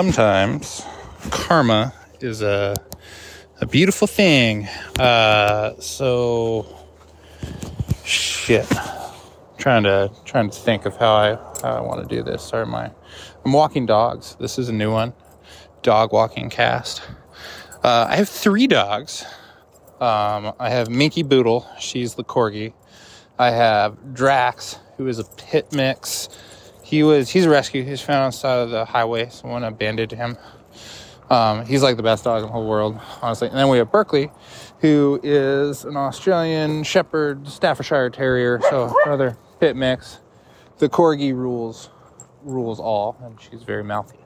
sometimes karma is a a beautiful thing. Uh, so shit. Trying to trying to think of how I how I want to do this. Sorry, my I'm walking dogs. This is a new one, dog walking cast. Uh, I have three dogs. Um, I have Minky Boodle. She's the corgi. I have Drax, who is a pit mix he was he's a rescue. He's found on the side of the highway. Someone abandoned him. Um, he's like the best dog in the whole world, honestly. And then we have Berkeley, who is an Australian Shepherd Staffordshire Terrier, so another pit mix. The corgi rules rules all, and she's very mouthy.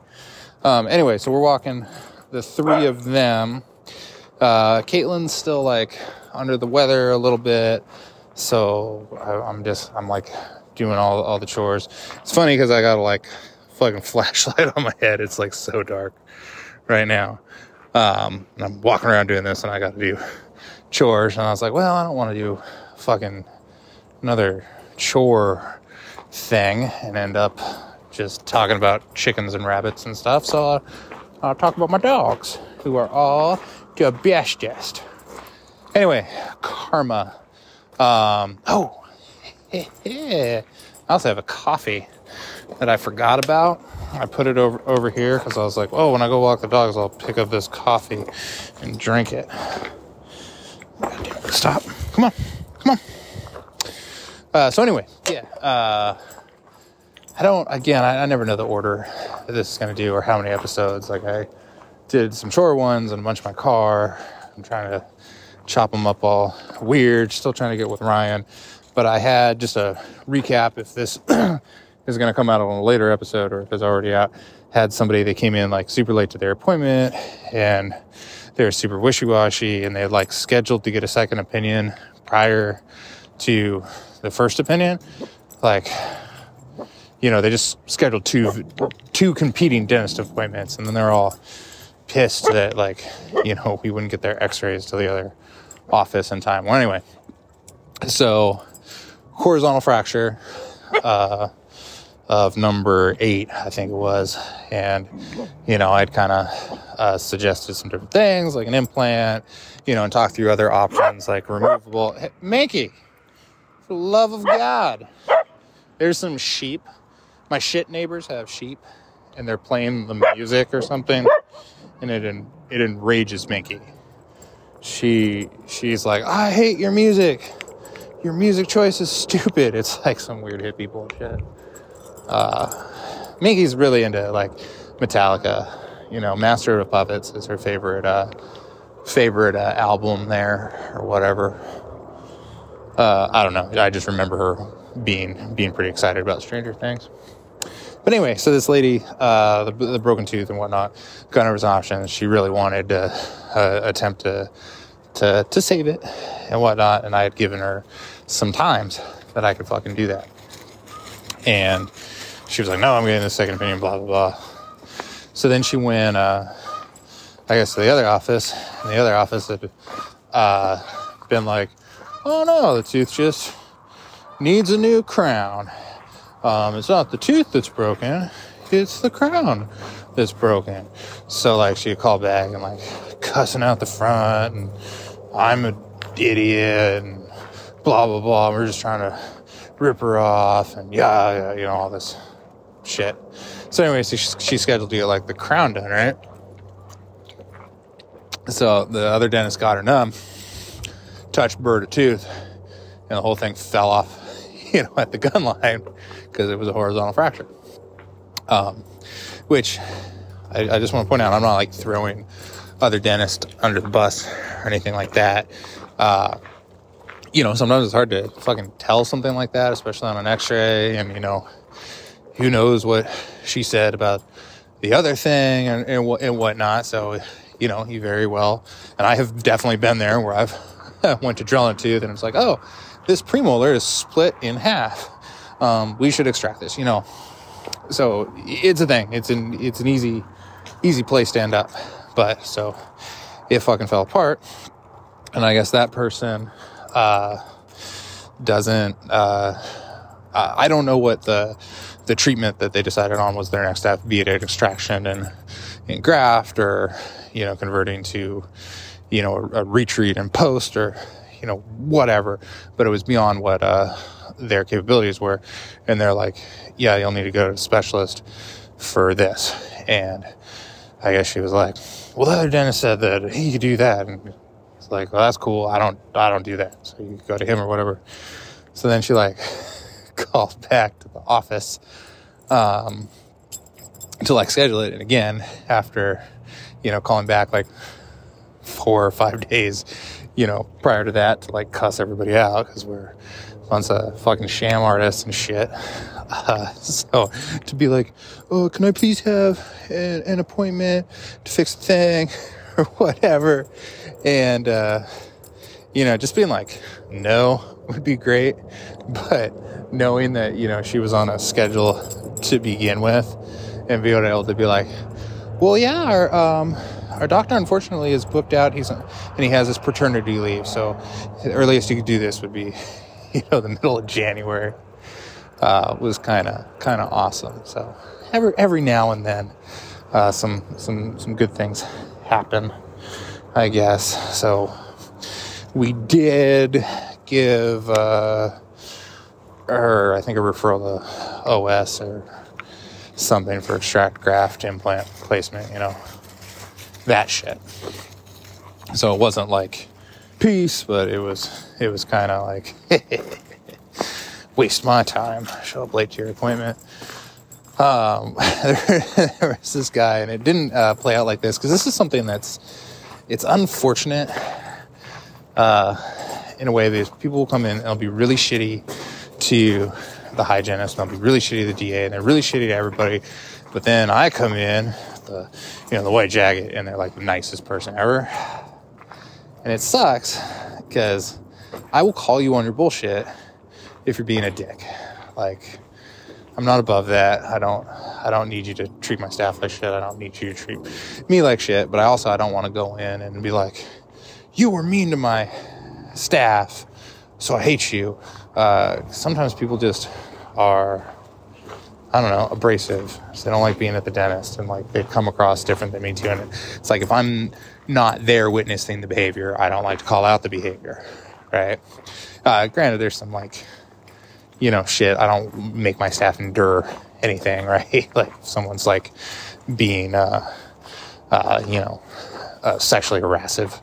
Um, anyway, so we're walking the three of them. Uh, Caitlin's still like under the weather a little bit, so I, I'm just I'm like doing all all the chores. It's funny because I got a like fucking flashlight on my head. It's like so dark right now. Um, and I'm walking around doing this, and I got to do chores. And I was like, well, I don't want to do fucking another chore thing and end up just talking about chickens and rabbits and stuff. So uh, I'll talk about my dogs, who are all the bestest. Anyway, karma. Um, oh, I also have a coffee that I forgot about. I put it over over here because I was like, oh, when I go walk the dogs, I'll pick up this coffee and drink it. Stop. Come on. Come on. Uh, so anyway, yeah. Uh, I don't. Again, I, I never know the order this is going to do or how many episodes. Like I did some short ones and a bunch of my car. I'm trying to chop them up all weird. Still trying to get with Ryan. But I had just a recap if this is going to come out on a later episode or if it's already out. Had somebody that came in like super late to their appointment and they're super wishy washy and they had like scheduled to get a second opinion prior to the first opinion. Like, you know, they just scheduled two two competing dentist appointments and then they're all pissed that like, you know, we wouldn't get their x-rays to the other office in time. Well, anyway, so horizontal fracture uh, of number eight, I think it was. And, you know, I'd kind of uh, suggested some different things like an implant, you know, and talk through other options like removable. Hey, Minky, for the love of God, there's some sheep. My shit neighbors have sheep and they're playing the music or something and it, it enrages Minky. She, she's like, I hate your music your music choice is stupid. It's like some weird hippie bullshit. Uh, Minky's really into like Metallica. You know, Master of Puppets is her favorite uh, favorite uh, album there or whatever. Uh, I don't know. I just remember her being being pretty excited about Stranger Things. But anyway, so this lady, uh, the, the, broken tooth and whatnot, got her options. She really wanted to uh, attempt to to to save it and whatnot, and I had given her some times that I could fucking do that. And she was like, no, I'm getting the second opinion, blah, blah, blah. So then she went, uh, I guess, to the other office, and the other office had uh, been like, oh no, the tooth just needs a new crown. Um, it's not the tooth that's broken, it's the crown that's broken. So, like, she called back and, like, cussing out the front, and I'm an idiot, and blah blah blah. We're just trying to rip her off and yeah, yeah you know all this shit. So anyway, so she's scheduled to get like the crown done, right? So the other dentist got her numb, touched bird a tooth, and the whole thing fell off, you know, at the gum line because it was a horizontal fracture. Um, which I, I just want to point out, I'm not like throwing other dentists under the bus or anything like that. Uh, you know, sometimes it's hard to fucking tell something like that, especially on an x-ray. And, you know, who knows what she said about the other thing and, and, and whatnot. So, you know, you very well, and I have definitely been there where I've went to drill a tooth and it's like, oh, this premolar is split in half. Um, we should extract this, you know. So it's a thing. It's an it's an easy easy place to end up. But so it fucking fell apart. And I guess that person uh, doesn't uh, I don't know what the the treatment that they decided on was their next step, be it extraction and, and graft, or you know, converting to you know a, a retreat and post, or you know whatever. But it was beyond what uh, their capabilities were, and they're like, yeah, you'll need to go to a specialist for this. And I guess she was like, well, the other dentist said that he could do that, and it's like, well, that's cool. I don't, I don't do that. So you go to him or whatever. So then she like called back to the office um, to like schedule it. And again, after you know calling back like four or five days, you know, prior to that to like cuss everybody out because we're a bunch of fucking sham artists and shit. Uh, so to be like, oh, can I please have an, an appointment to fix the thing or whatever? And, uh, you know, just being like, no would be great. But knowing that, you know, she was on a schedule to begin with and being able to be like, well, yeah, our, um, our doctor unfortunately is booked out. He's, and he has his paternity leave. So the earliest you could do this would be, you know, the middle of January. Uh, was kind of kind of awesome. So every every now and then, uh, some some some good things happen. I guess. So we did give uh, her, I think, a referral to OS or something for extract graft implant placement, you know, that shit. So it wasn't like peace, but it was it was kind of like waste my time, show up late to your appointment. Um, there was this guy, and it didn't uh, play out like this because this is something that's it's unfortunate uh, in a way that people will come in and they'll be really shitty to the hygienist and they'll be really shitty to the DA and they're really shitty to everybody. But then I come in, the you know the white jacket, and they're like the nicest person ever. And it sucks because I will call you on your bullshit if you're being a dick. Like I'm not above that. I don't I don't need you to treat my staff like shit. I don't need you to treat me like shit, but I also I don't want to go in and be like you were mean to my staff, so I hate you. Uh, sometimes people just are I don't know, abrasive. So they don't like being at the dentist and like they come across different than me too. And it's like if I'm not there witnessing the behavior, I don't like to call out the behavior. Right. Uh, granted, there's some like you know, shit, I don't make my staff endure anything, right? like someone's like being, uh, uh, you know, uh, sexually harassive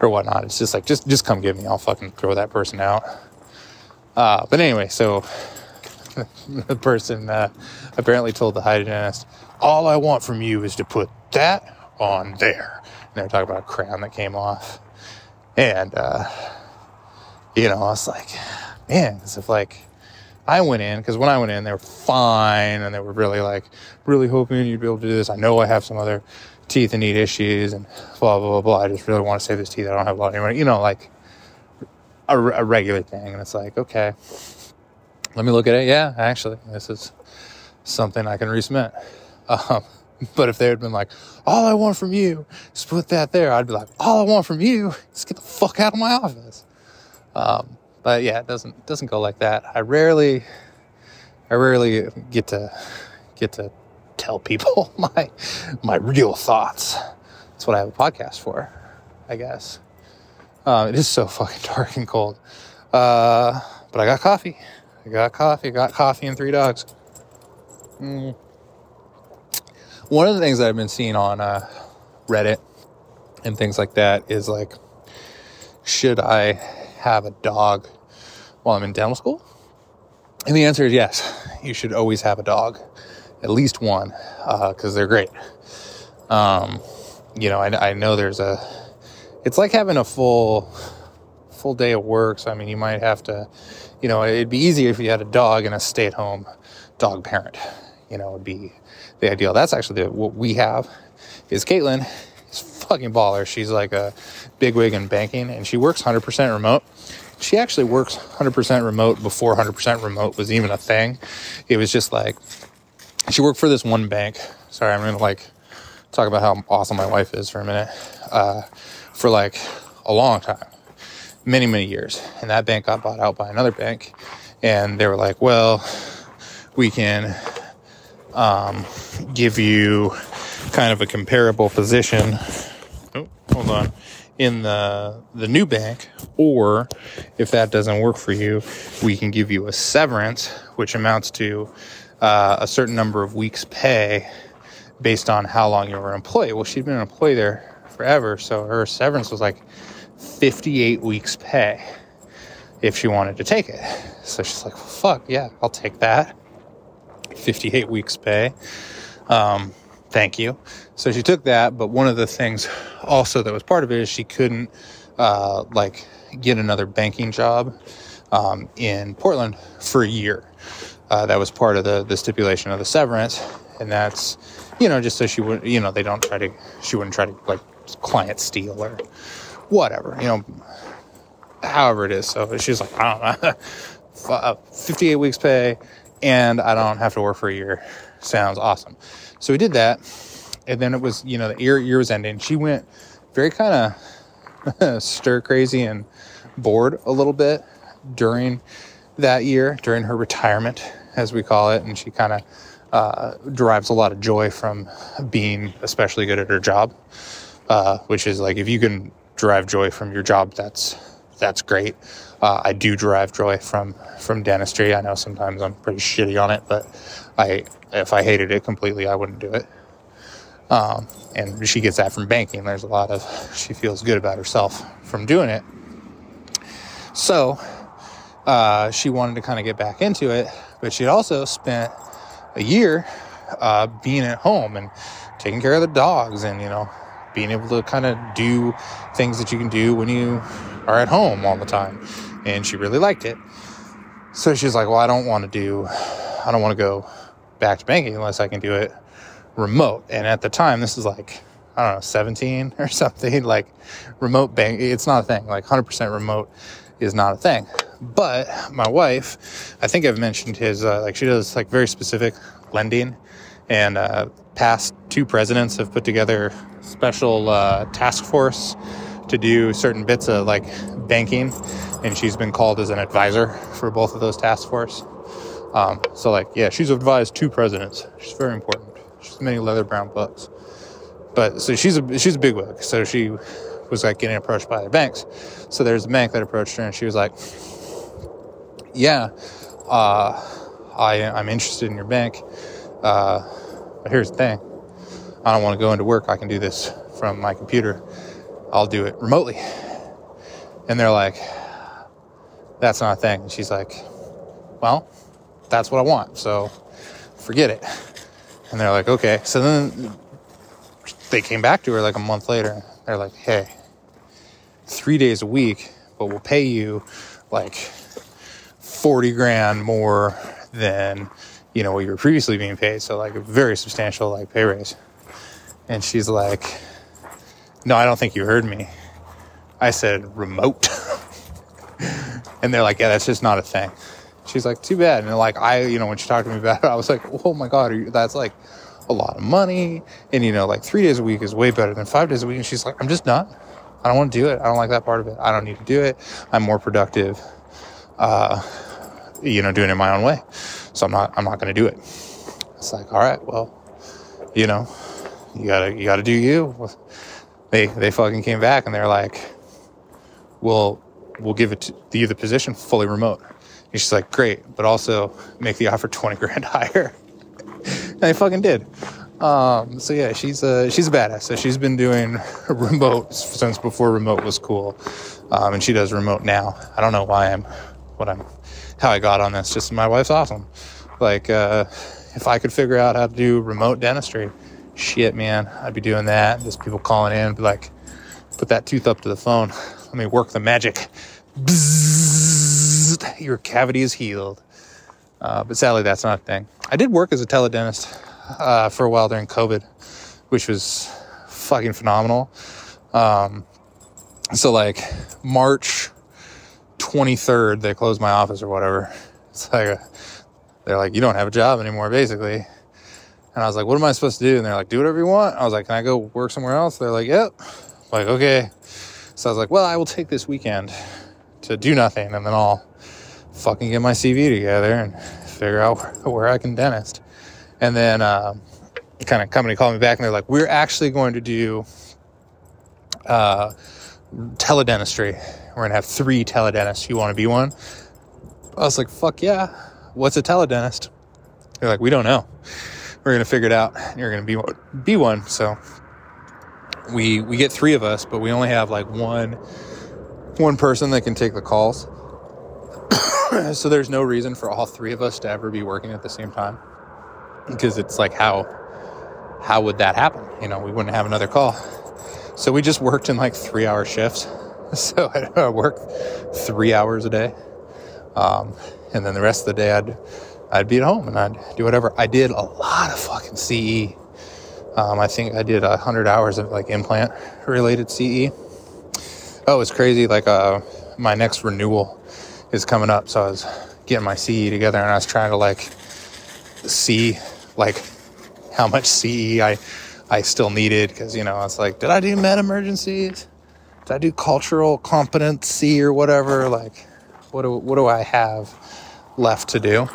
or whatnot. It's just like, just, just come get me. I'll fucking throw that person out. Uh, but anyway, so the person, uh, apparently told the hygienist, all I want from you is to put that on there. And they were talking about a crown that came off. And, uh, you know, I was like, man, as if like, I went in because when I went in, they were fine and they were really like, really hoping you'd be able to do this. I know I have some other teeth and need issues and blah, blah, blah, blah. I just really want to save this teeth. I don't have a lot of money. You know, like a, a regular thing. And it's like, okay, let me look at it. Yeah, actually, this is something I can resubmit. Um, but if they had been like, all I want from you is put that there, I'd be like, all I want from you is get the fuck out of my office. Um, but yeah, it doesn't doesn't go like that. I rarely I rarely get to get to tell people my my real thoughts. That's what I have a podcast for, I guess. Um, it is so fucking dark and cold. Uh, but I got coffee. I got coffee. I got coffee and three dogs. Mm. One of the things that I've been seeing on uh, Reddit and things like that is like, should I have a dog while I'm in dental school? And the answer is yes. You should always have a dog, at least one, because uh, they're great. Um, you know, I, I know there's a. It's like having a full, full day of work. So I mean, you might have to, you know, it'd be easier if you had a dog and a stay-at-home dog parent. You know, would be the ideal. That's actually the, what we have. Is Caitlin fucking baller. She's like a bigwig in banking, and she works 100% remote she actually works 100% remote before 100% remote was even a thing. It was just like she worked for this one bank. Sorry, I'm gonna like talk about how awesome my wife is for a minute. Uh, for like a long time, many many years, and that bank got bought out by another bank, and they were like, well, we can um, give you kind of a comparable position. Hold on. In the the new bank, or if that doesn't work for you, we can give you a severance, which amounts to uh, a certain number of weeks' pay based on how long you were an employee. Well, she'd been an employee there forever, so her severance was like 58 weeks' pay if she wanted to take it. So she's like, fuck, yeah, I'll take that. 58 weeks' pay. Um, thank you. So she took that, but one of the things also that was part of it is she couldn't, uh, like, get another banking job um, in Portland for a year. Uh, that was part of the, the stipulation of the severance. And that's, you know, just so she would, you know, they don't try to, she wouldn't try to, like, client steal or whatever, you know, however it is. So she's like, I don't know, uh, 58 weeks pay and I don't have to work for a year. Sounds awesome. So we did that. And then it was, you know, the year, year was ending. She went very kind of stir crazy and bored a little bit during that year, during her retirement, as we call it. And she kind of uh, derives a lot of joy from being especially good at her job, uh, which is like if you can derive joy from your job, that's that's great. Uh, I do derive joy from from dentistry. I know sometimes I'm pretty shitty on it, but I if I hated it completely, I wouldn't do it. Um, and she gets that from banking. There's a lot of she feels good about herself from doing it. So uh, she wanted to kind of get back into it, but she'd also spent a year uh, being at home and taking care of the dogs and you know being able to kind of do things that you can do when you are at home all the time. And she really liked it. So she's like, well, I don't want to do, I don't want to go back to banking unless I can do it remote. And at the time, this is like, I don't know, 17 or something, like remote bank. It's not a thing. Like 100% remote is not a thing. But my wife, I think I've mentioned his, uh, like she does like very specific lending and, uh, past two presidents have put together special, uh, task force to do certain bits of like banking, and she's been called as an advisor for both of those task force. Um, so like, yeah, she's advised two presidents. She's very important. She's many leather brown books. But so she's a she's a big wig. So she was like getting approached by other banks. So there's a bank that approached her, and she was like, "Yeah, uh, I I'm interested in your bank. Uh, but here's the thing: I don't want to go into work. I can do this from my computer." I'll do it remotely. And they're like, that's not a thing. And she's like, well, that's what I want. So forget it. And they're like, okay. So then they came back to her like a month later. They're like, hey, three days a week, but we'll pay you like 40 grand more than, you know, what you were previously being paid. So like a very substantial like pay raise. And she's like, no, I don't think you heard me. I said remote. and they're like, yeah, that's just not a thing. She's like, too bad. And like, I, you know, when she talked to me about it, I was like, oh my God, you, that's like a lot of money. And, you know, like three days a week is way better than five days a week. And she's like, I'm just not. I don't want to do it. I don't like that part of it. I don't need to do it. I'm more productive, uh, you know, doing it my own way. So I'm not, I'm not going to do it. It's like, all right, well, you know, you gotta, you gotta do you they they fucking came back and they're like, "We'll we'll give it to you the position fully remote." And she's like, "Great, but also make the offer twenty grand higher." and they fucking did. Um, so yeah, she's a she's a badass. So she's been doing remote since before remote was cool, um, and she does remote now. I don't know why I'm what I'm how I got on this. Just my wife's awesome. Like uh, if I could figure out how to do remote dentistry shit, man, I'd be doing that. Just people calling in, be like, put that tooth up to the phone. Let me work the magic. Bzzz, your cavity is healed. Uh, but sadly, that's not a thing. I did work as a teledentist uh, for a while during COVID, which was fucking phenomenal. Um, so, like, March 23rd, they closed my office or whatever. It's like, a, they're like, you don't have a job anymore, basically. And I was like, what am I supposed to do? And they're like, do whatever you want. I was like, can I go work somewhere else? They're like, yep. I'm like, okay. So I was like, well, I will take this weekend to do nothing and then I'll fucking get my CV together and figure out where I can dentist. And then uh, kind of company called me back and they're like, we're actually going to do uh, teledentistry. We're going to have three teledentists. You want to be one? I was like, fuck yeah. What's a teledentist? They're like, we don't know. We're going to figure it out. You're going to be, be one. So we, we get three of us, but we only have like one, one person that can take the calls. so there's no reason for all three of us to ever be working at the same time because it's like how how would that happen? You know we wouldn't have another call. So we just worked in like three hour shifts. So i work three hours a day. Um, and then the rest of the day i'd i'd be at home and i'd do whatever. I did a lot of fucking ce um, i think i did a hundred hours of like implant related ce oh it's crazy. Like uh, my next renewal is coming up so i was getting my ce together and i was trying to like see like how much CE I I still needed because you know I was like, did I do med emergencies? Did I do cultural competency or whatever? Like, what do what do I have left to do?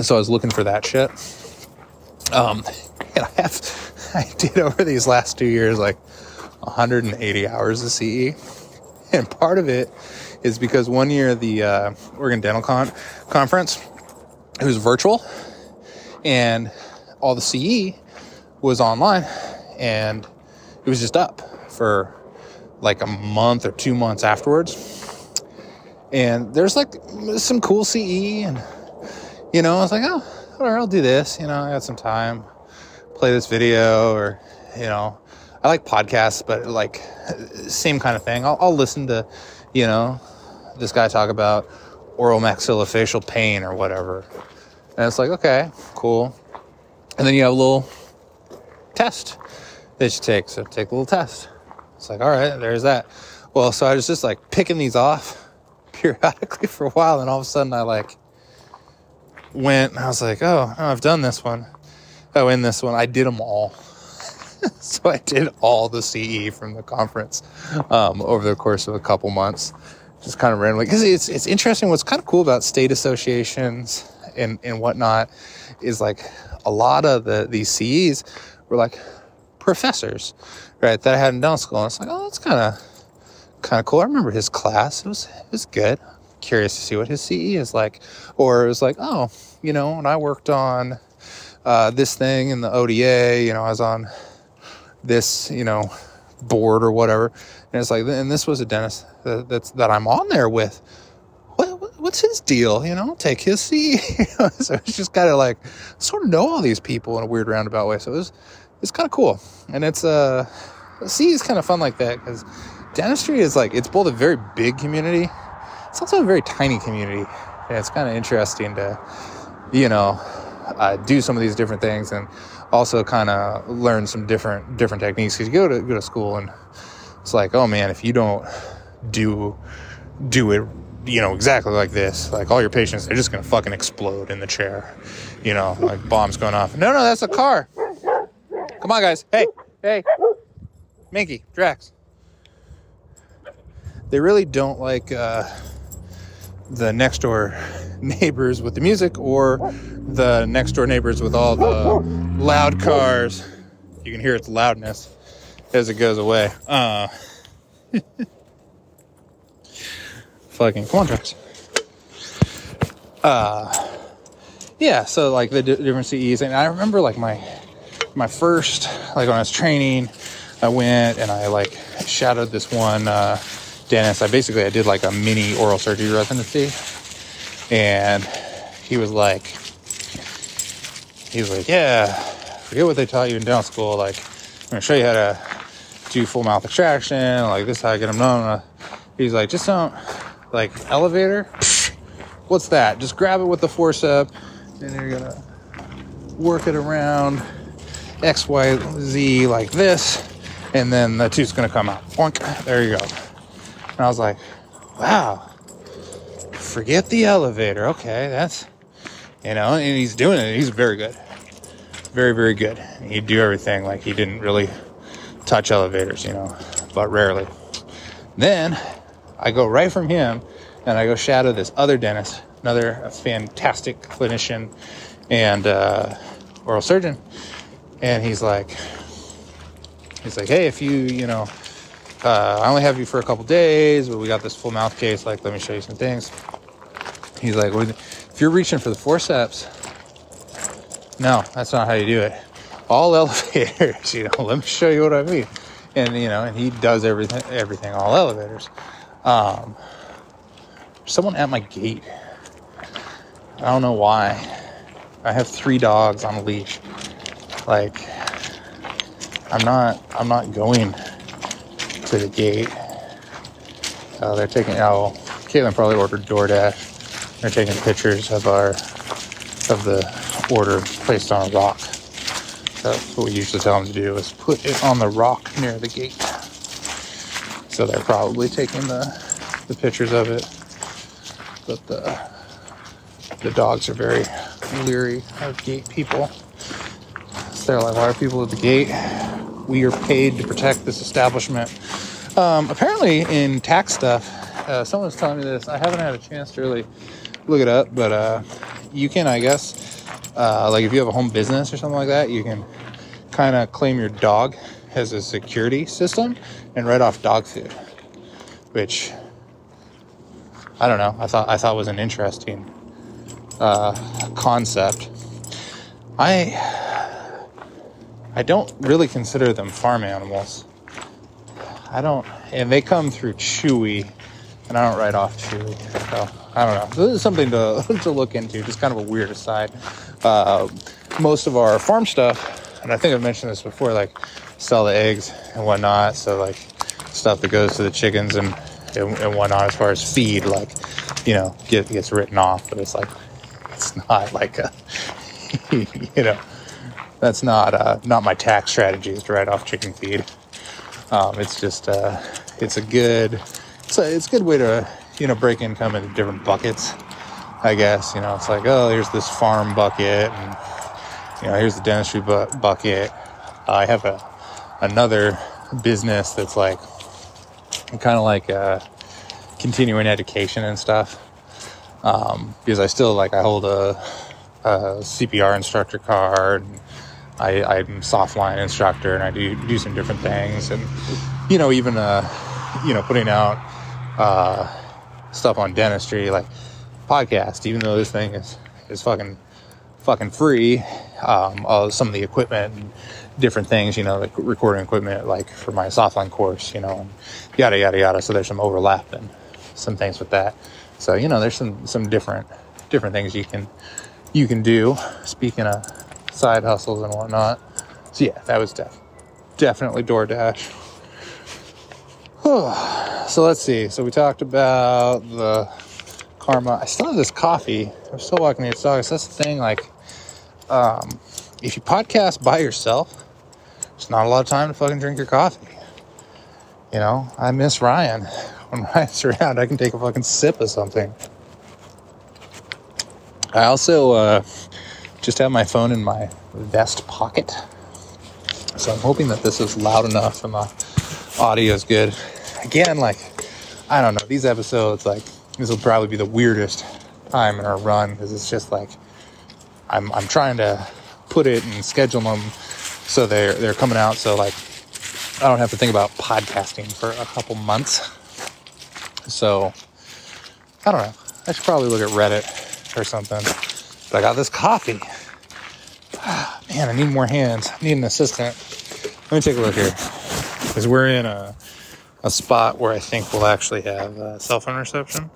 So I was looking for that shit. Um, and I have I did over these last two years like 180 hours of CE, and part of it is because one year the uh, Oregon Dental Con conference it was virtual and all the CE was online and it was just up for like a month or two months afterwards. And there's like some cool CE and you know, I was like, oh, whatever, I'll do this. You know, I got some time, play this video or, you know, I like podcasts, but like same kind of thing. I'll, I'll listen to, you know, this guy talk about oral maxillofacial pain or whatever. And it's like, okay, cool. And then you have a little test that you take. So take a little test. It's like, all right, there's that. Well, so I was just like picking these off periodically for a while, and all of a sudden I like went. I was like, oh, oh, I've done this one. Oh, in this one, I did them all. so I did all the CE from the conference um, over the course of a couple months, just kind of randomly. Because it's it's interesting. What's kind of cool about state associations and, and whatnot is like a lot of the these CEs were like professors, right? That I had in dental school. And it's like, oh, that's kind of kind of cool. I remember his class. It was it was good. Curious to see what his CE is like. Or it was like, oh, you know, when I worked on uh, this thing in the ODA, you know, I was on this, you know, board or whatever. And it's like, and this was a dentist that, that's that I'm on there with What, what's his deal? You know, take his seat. so it's just kind of like sort of know all these people in a weird roundabout way. So it was it's kind of cool, and it's uh, see, is kind of fun like that because dentistry is like it's both a very big community, it's also a very tiny community, and it's kind of interesting to you know uh, do some of these different things and also kind of learn some different different techniques because you go to go to school and it's like oh man if you don't do do it you know, exactly like this. Like all your patients, they're just gonna fucking explode in the chair. You know, like bombs going off. No, no, that's a car. Come on, guys. Hey, hey, Minky, Drax. They really don't like uh, the next door neighbors with the music or the next door neighbors with all the loud cars. You can hear its loudness as it goes away. Uh, fucking contracts. Uh, yeah, so like the d- different CEs, and I remember like my my first like when I was training, I went and I like shadowed this one uh, dentist. I basically I did like a mini oral surgery residency, and he was like, he was like, yeah, forget what they taught you in dental school. Like, I'm gonna show you how to do full mouth extraction. Like this, how I get them done. He's like, just don't like elevator. What's that? Just grab it with the forceps, and you're gonna work it around X, Y, Z like this, and then the tooth's gonna come out. Boink. There you go. And I was like, wow. Forget the elevator. Okay, that's you know, and he's doing it. He's very good. Very, very good. He'd do everything like he didn't really touch elevators, you know, but rarely. Then I go right from him and I go shadow this other dentist, another fantastic clinician and uh, oral surgeon, and he's like, he's like, hey, if you, you know, uh, I only have you for a couple days, but we got this full mouth case. Like, let me show you some things. He's like, if you're reaching for the forceps, no, that's not how you do it. All elevators, you know. Let me show you what I mean. And you know, and he does everything, everything all elevators. Um, someone at my gate. I don't know why. I have three dogs on a leash. Like, I'm not, I'm not going to the gate. Uh, they're taking. Oh, Caitlin probably ordered DoorDash. They're taking pictures of our, of the order placed on a rock. That's what we usually tell them to do is put it on the rock near the gate. So they're probably taking the, the pictures of it. But the, the dogs are very leery of gate people. So they're like, why are people at the gate? We are paid to protect this establishment. Um, apparently, in tax stuff, uh, someone was telling me this. I haven't had a chance to really look it up, but uh, you can, I guess, uh, like if you have a home business or something like that, you can kind of claim your dog as a security system and write off dog food, which I don't know. I thought I thought was an interesting uh, concept. I I don't really consider them farm animals. I don't, and they come through Chewy, and I don't write off Chewy. So I don't know. This is something to to look into. Just kind of a weird aside uh, most of our farm stuff, and I think I've mentioned this before, like sell the eggs and whatnot. So like stuff that goes to the chickens and and, and whatnot as far as feed, like you know, get, gets written off. But it's like it's not like a you know that's not uh, not my tax strategy is to write off chicken feed. Um, it's just uh, it's a good it's a, it's a good way to you know break income into different buckets I guess. You know, it's like, oh, here's this farm bucket, and you know, here's the dentistry bu- bucket. I have a another business that's like kind of like uh, continuing education and stuff. Um, because I still like I hold a, a CPR instructor card. And I, I'm softline instructor, and I do do some different things, and you know, even uh, you know, putting out uh, stuff on dentistry like podcast, even though this thing is is fucking fucking free. Um, uh, some of the equipment and different things, you know, like recording equipment, like for my softline course, you know, and yada yada yada. So there's some overlap and some things with that. So you know, there's some some different different things you can you can do. Speaking of side hustles and whatnot. So yeah, that was def- definitely DoorDash. so let's see. So we talked about the karma. I still have this coffee. I'm still walking the dogs. That's the thing. Like, um, if you podcast by yourself, it's not a lot of time to fucking drink your coffee. You know, I miss Ryan. When Ryan's around, I can take a fucking sip of something. I also uh, just have my phone in my vest pocket. So I'm hoping that this is loud enough and the audio is good. Again, like, I don't know, these episodes, like, this will probably be the weirdest time in our run because it's just like I'm I'm trying to put it and schedule them so they're they're coming out so like I don't have to think about podcasting for a couple months. So I don't know. I should probably look at Reddit or something. But I got this coffee. Man, I need more hands. I need an assistant. Let me take a look here. Because we're in a, a spot where I think we'll actually have uh, cell phone reception.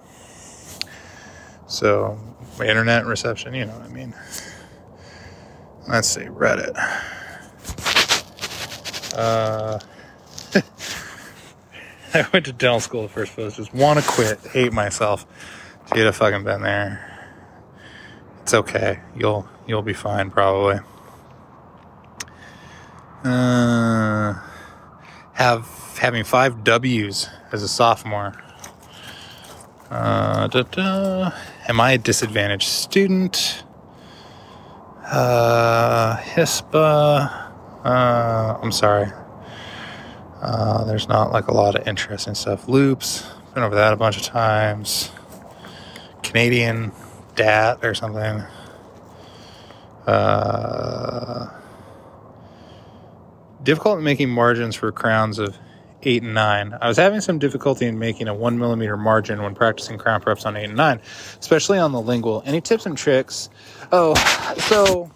So, internet reception, you know what I mean. Let's see, Reddit. Uh, I went to dental school. The first post just want to quit, hate myself. You'd have fucking been there. It's okay. You'll you'll be fine probably. Uh, have having five W's as a sophomore. Uh, da, da. Am I a disadvantaged student? Uh, HISPA. Uh, I'm sorry. Uh, there's not like a lot of interesting stuff. Loops. Been over that a bunch of times. Canadian DAT or something. Uh, difficult in making margins for crowns of 8 and 9. I was having some difficulty in making a 1 millimeter margin when practicing crown preps on 8 and 9, especially on the lingual. Any tips and tricks? Oh, so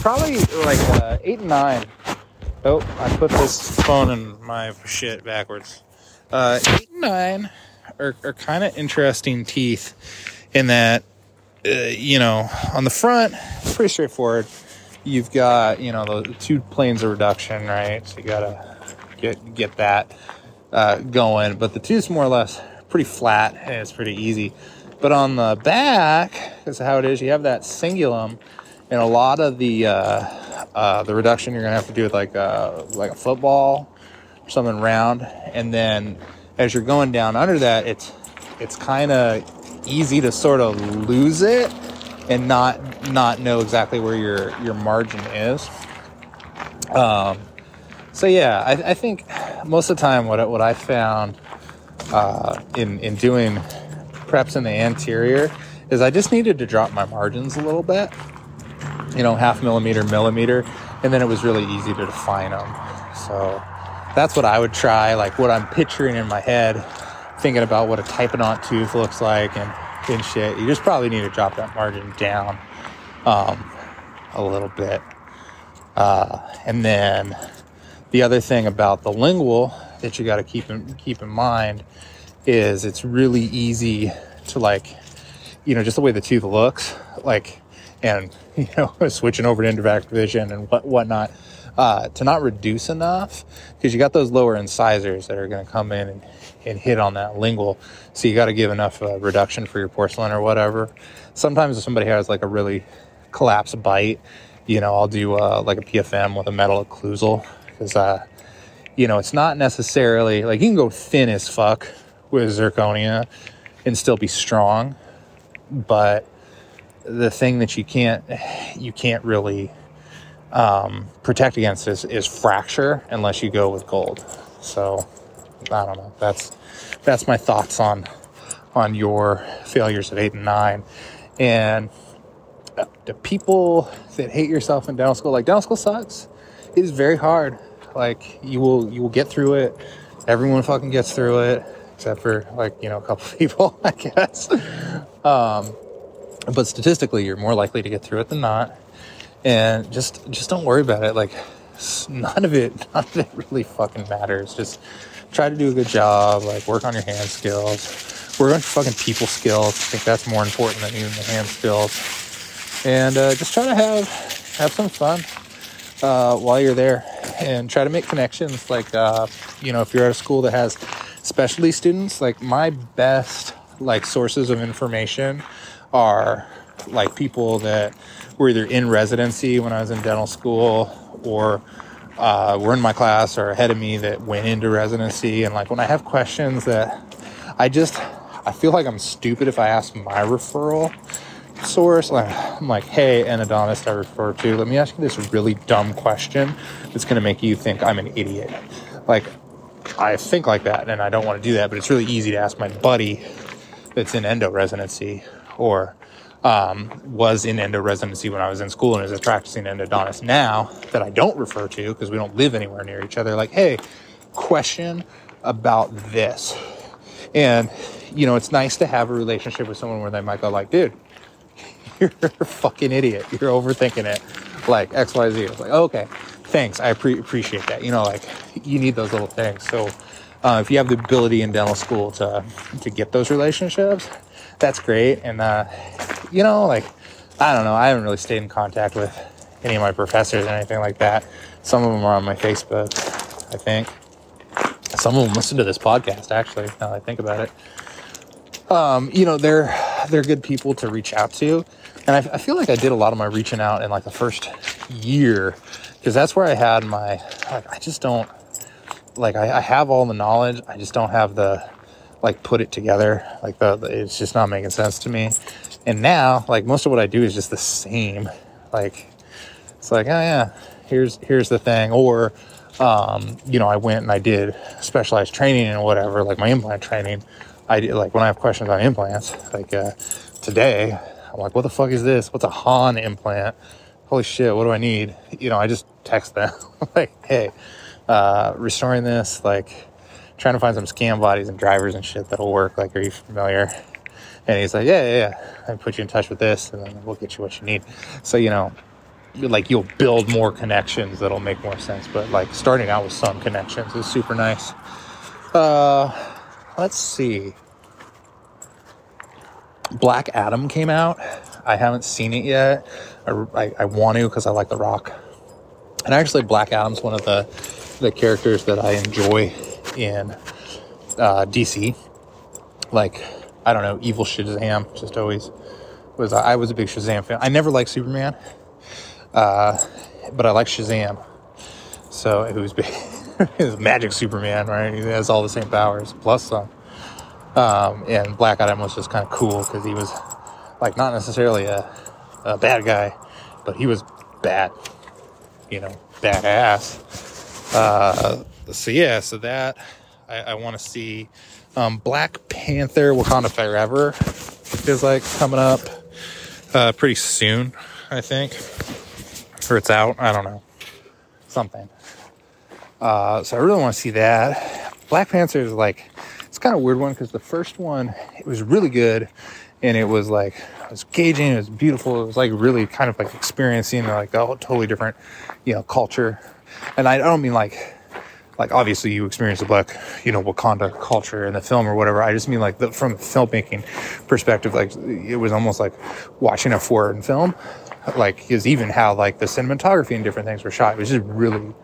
probably like uh, 8 and 9. Oh, I put this phone in my shit backwards. Uh, 8 and 9 are, are kind of interesting teeth in that, uh, you know, on the front, pretty straightforward. You've got, you know, the two planes of reduction, right? So you gotta get get that uh, going. But the tooth's more or less pretty flat and it's pretty easy. But on the back, because how it is, you have that cingulum, and a lot of the uh, uh, the reduction you're gonna have to do with like a, like a football, something round, and then as you're going down under that, it's it's kind of easy to sort of lose it and not not know exactly where your your margin is. Um, so yeah, I, I, think most of the time what what I found uh, in in doing preps in the anterior is I just needed to drop my margins a little bit, you know, half millimeter, millimeter, and then it was really easy to define them. So that's what I would try, like what I'm picturing in my head, thinking about what a type typodont tooth looks like and and shit. You just probably need to drop that margin down um, a little bit. Uh, and then the other thing about the lingual that you got to keep in, keep in mind is it's really easy to like, you know, just the way the tooth looks, like, and you know, switching over to endovascular vision and what whatnot, uh, to not reduce enough because you got those lower incisors that are going to come in and, and hit on that lingual. So you got to give enough uh, reduction for your porcelain or whatever. Sometimes if somebody has like a really collapsed bite, you know, I'll do uh, like a PFM with a metal occlusal because, uh, you know, it's not necessarily like you can go thin as fuck with zirconia and still be strong, but the thing that you can't you can't really um, protect against is, is fracture unless you go with gold. So I don't know. That's that's my thoughts on on your failures at eight and nine, and uh, the people that hate yourself in dental school, like dental school sucks. It is very hard. Like you will you will get through it. Everyone fucking gets through it, except for like you know a couple people, I guess. Um, but statistically, you're more likely to get through it than not. And just just don't worry about it. Like none of it none of it really fucking matters. Just try to do a good job, like work on your hand skills, work on your fucking people skills. I think that's more important than even the hand skills. And uh, just try to have have some fun uh, while you're there, and try to make connections. Like uh, you know, if you're at a school that has specialty students, like my best like sources of information are like people that were either in residency when I was in dental school or uh, were in my class or ahead of me that went into residency. And like when I have questions that I just, I feel like I'm stupid if I ask my referral source. Like, I'm like, hey, an endodontist I refer to, let me ask you this really dumb question that's going to make you think I'm an idiot. Like, I think like that and I don't want to do that, but it's really easy to ask my buddy that's in endo residency or um, was in endo residency when I was in school and is a practicing endodontist now that I don't refer to because we don't live anywhere near each other. Like, hey, question about this. And, you know, it's nice to have a relationship with someone where they might go like, dude, you're a fucking idiot. You're overthinking it. Like XYZ. It's like, okay, thanks. I pre- appreciate that. You know, like you need those little things. So uh, if you have the ability in dental school to, to get those relationships, that's great. And, uh, you know, like, I don't know. I haven't really stayed in contact with any of my professors or anything like that. Some of them are on my Facebook, I think. Some of them listen to this podcast, actually, now I think about it. Um, you know, they're, they're good people to reach out to. And I, I feel like I did a lot of my reaching out in like the first year because that's where I had my, like, I just don't, like, I, I have all the knowledge. I just don't have the, like put it together. Like the, the, it's just not making sense to me. And now, like most of what I do is just the same. Like it's like, oh yeah, here's here's the thing. Or um, you know, I went and I did specialized training and whatever, like my implant training. I did like when I have questions on implants, like uh, today. I'm like, what the fuck is this? What's a Hahn implant? Holy shit, what do I need? You know, I just text them like, hey, uh, restoring this, like trying to find some scan bodies and drivers and shit that'll work. Like, are you familiar? And he's like, yeah, yeah, yeah. I put you in touch with this, and then we'll get you what you need. So you know, like you'll build more connections that'll make more sense. But like starting out with some connections is super nice. Uh, let's see. Black Adam came out. I haven't seen it yet. I, I, I want to because I like The Rock. And actually, Black Adam's one of the the characters that I enjoy in uh, DC. Like, I don't know, evil Shazam just always was. I was a big Shazam fan. I never liked Superman, uh, but I like Shazam. So it was big. He's magic Superman, right? He has all the same powers plus some. Um, and Black Adam was just kind of cool because he was like not necessarily a, a bad guy, but he was bad, you know, badass. Uh, so yeah, so that I, I want to see um, Black Panther Wakanda Forever is like coming up uh, pretty soon, I think, or it's out. I don't know, something. Uh, so I really want to see that. Black Panther is like it's kind of weird one because the first one it was really good, and it was like it was gauging, it was beautiful, it was like really kind of like experiencing like a totally different, you know, culture. And I don't mean like like obviously you experience the black, you know, Wakanda culture in the film or whatever. I just mean like the, from filmmaking perspective, like it was almost like watching a foreign film. Like is even how like the cinematography and different things were shot. It was just really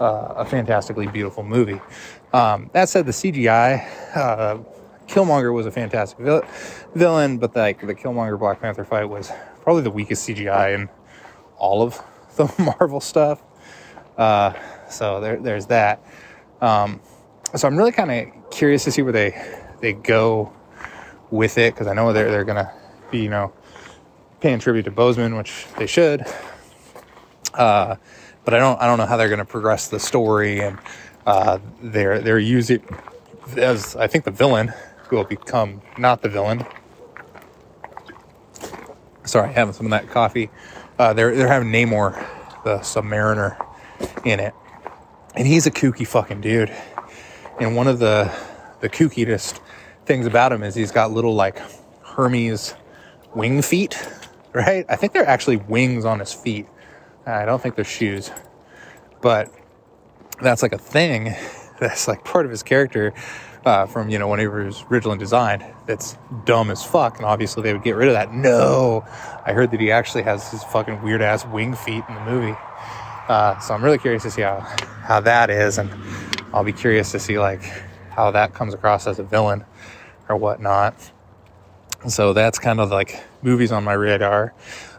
uh, a fantastically beautiful movie. Um, that said, the CGI, uh, Killmonger was a fantastic vil- villain, but like the Killmonger Black Panther fight was probably the weakest CGI in all of the Marvel stuff. Uh, so there, there's that. Um, so I'm really kind of curious to see where they they go with it because I know they're they're gonna be you know paying tribute to Boseman, which they should. Uh, but I don't I don't know how they're gonna progress the story and uh, they're they're using as I think the villain will become not the villain. Sorry, having some of that coffee. Uh, they're they're having Namor, the Submariner, in it, and he's a kooky fucking dude. And one of the the kookiest things about him is he's got little like Hermes wing feet, right? I think they're actually wings on his feet. I don't think they're shoes, but that's like a thing. That's like part of his character uh, from you know whenever it was originally designed. That's dumb as fuck, and obviously they would get rid of that. No, I heard that he actually has his fucking weird ass wing feet in the movie. Uh, so I'm really curious to see how how that is, and I'll be curious to see like how that comes across as a villain or whatnot. So that's kind of like movies on my radar.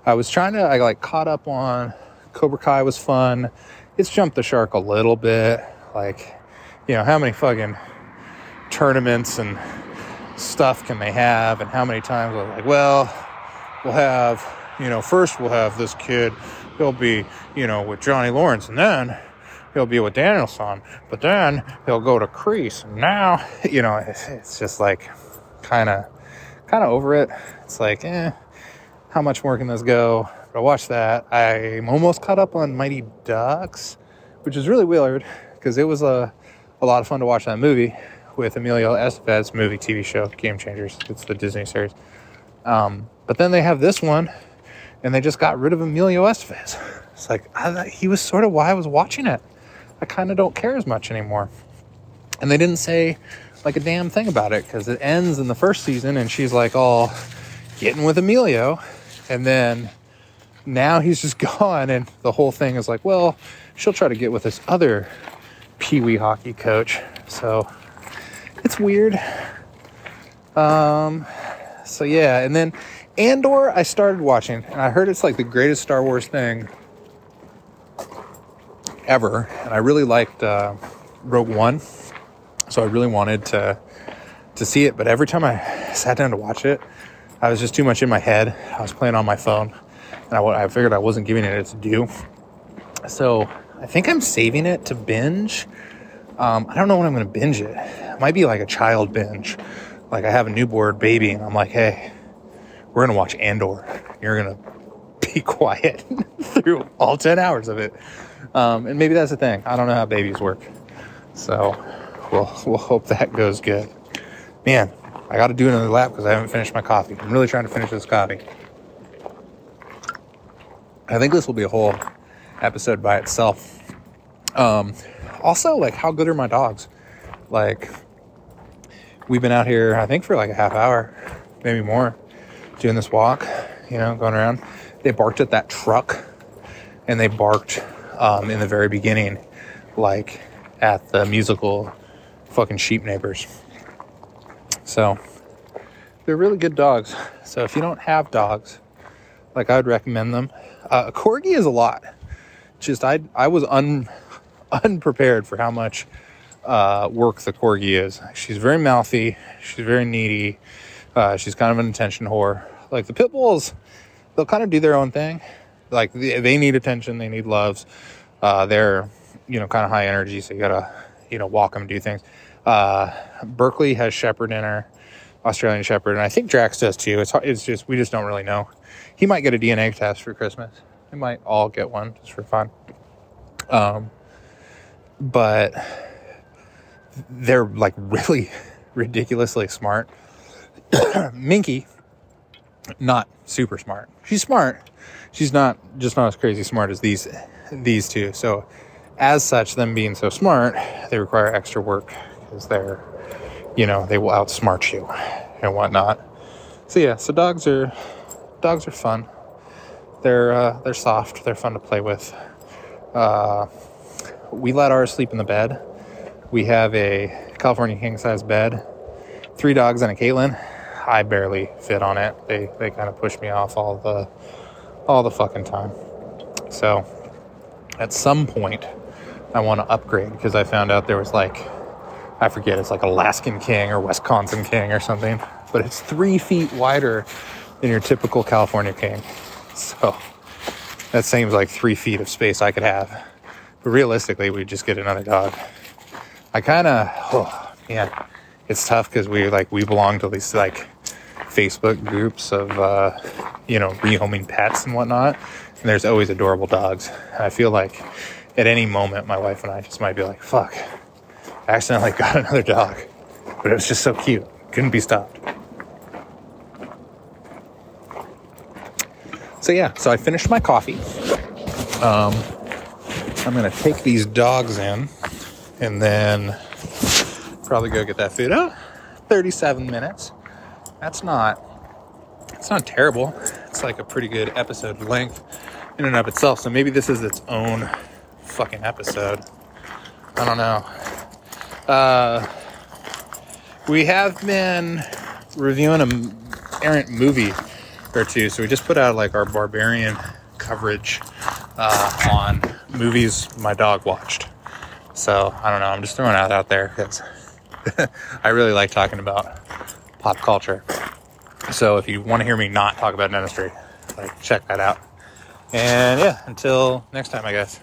I was trying to I like caught up on Cobra Kai was fun. It's jumped the shark a little bit. Like, you know, how many fucking tournaments and stuff can they have and how many times like, well, we'll have, you know, first we'll have this kid, he'll be, you know, with Johnny Lawrence and then he'll be with Daniel-san, but then he'll go to and now, you know, it's, it's just like kind of, kind of over it. It's like, eh, how much more can this go? But I watched that. I'm almost caught up on Mighty Ducks, which is really weird because it was a, a lot of fun to watch that movie with Emilio Estevez movie TV show Game Changers. It's the Disney series. Um, but then they have this one, and they just got rid of Emilio Estevez. It's like I, he was sort of why I was watching it. I kind of don't care as much anymore. And they didn't say like a damn thing about it because it ends in the first season, and she's like all getting with Emilio, and then now he's just gone, and the whole thing is like, well, she'll try to get with this other pee wee hockey coach. So it's weird. Um, so yeah, and then Andor, I started watching, and I heard it's like the greatest Star Wars thing ever, and I really liked uh, Rogue One, so I really wanted to to see it. But every time I sat down to watch it, I was just too much in my head. I was playing on my phone, and I, I figured I wasn't giving it its due. So I think I'm saving it to binge. Um, I don't know when I'm going to binge it. It might be like a child binge. Like I have a newborn baby, and I'm like, hey, we're we're gonna watch Andor. You're gonna be quiet through all 10 hours of it. Um, and maybe that's the thing. I don't know how babies work. So we'll, we'll hope that goes good. Man, I got to do another lap because I haven't finished my coffee. I'm really trying to finish this coffee. I think this will be a whole episode by itself. Um, also, like, how good are my dogs? Like, we've been out here, I think, for like a half hour, maybe more, doing this walk, you know, going around. They barked at that truck and they barked um, in the very beginning, like at the musical fucking sheep neighbors. So they're really good dogs. So if you don't have dogs, like I'd recommend them. Uh, a corgi is a lot. Just I I was un unprepared for how much uh, work the corgi is. She's very mouthy. She's very needy. Uh, she's kind of an attention whore. Like the pit bulls, they'll kind of do their own thing. Like they, they need attention. They need loves. Uh, they're you know kind of high energy, so you gotta you know walk them, do things. Uh, Berkeley has Shepherd in her, Australian Shepherd, and I think Drax does too. It's it's just we just don't really know. He might get a DNA test for Christmas. We might all get one just for fun. Um, but they're like really ridiculously smart. Minky, not super smart. She's smart. She's not just not as crazy smart as these these two. So as such, them being so smart, they require extra work because they're, you know, they will outsmart you and whatnot. So yeah, so dogs are dogs are fun. They're uh, they're soft. They're fun to play with. Uh, we let ours sleep in the bed. We have a California king size bed, three dogs and a Caitlin. I barely fit on it. They they kind of push me off all the all the fucking time. So at some point, I want to upgrade because I found out there was like I forget it's like Alaskan king or Wisconsin king or something, but it's three feet wider than your typical California king. So that seems like three feet of space I could have. But realistically, we'd just get another dog. I kind of, oh man, it's tough because we like we belong to these like Facebook groups of uh, you know rehoming pets and whatnot, and there's always adorable dogs. And I feel like at any moment, my wife and I just might be like, "Fuck, I accidentally got another dog," but it was just so cute, couldn't be stopped. So yeah, so I finished my coffee. Um, I'm gonna take these dogs in, and then probably go get that food. Oh, 37 minutes. That's not. It's not terrible. It's like a pretty good episode length in and of itself. So maybe this is its own fucking episode. I don't know. Uh, we have been reviewing a errant movie or two. So we just put out like our barbarian coverage uh, on movies my dog watched. So I don't know. I'm just throwing that out there I really like talking about pop culture. So if you want to hear me not talk about dentistry, like check that out. And yeah, until next time, I guess.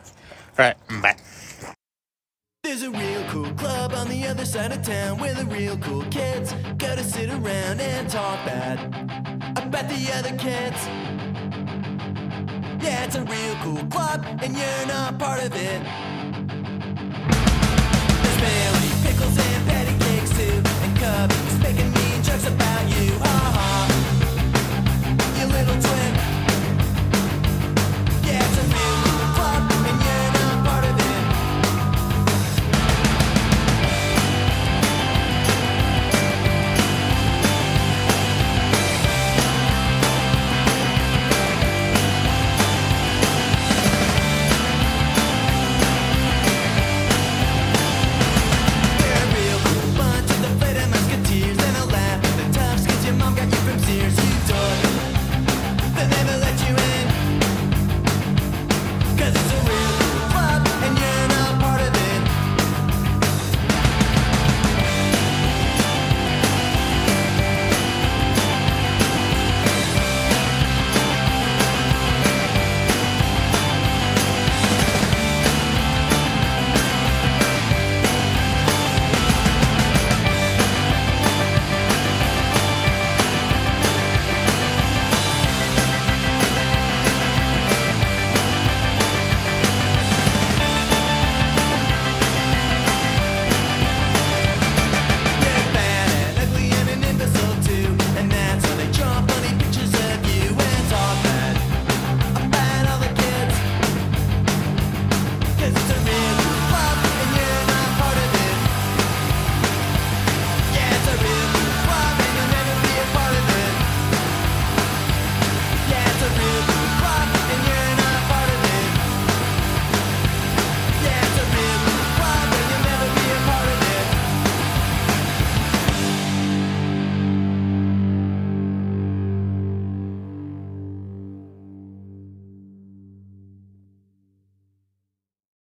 All right, bye. There's a real cool club on the other side of town where the real cool kids go to sit around and talk bad about the other kids. Yeah, it's a real cool club and you're not part of it.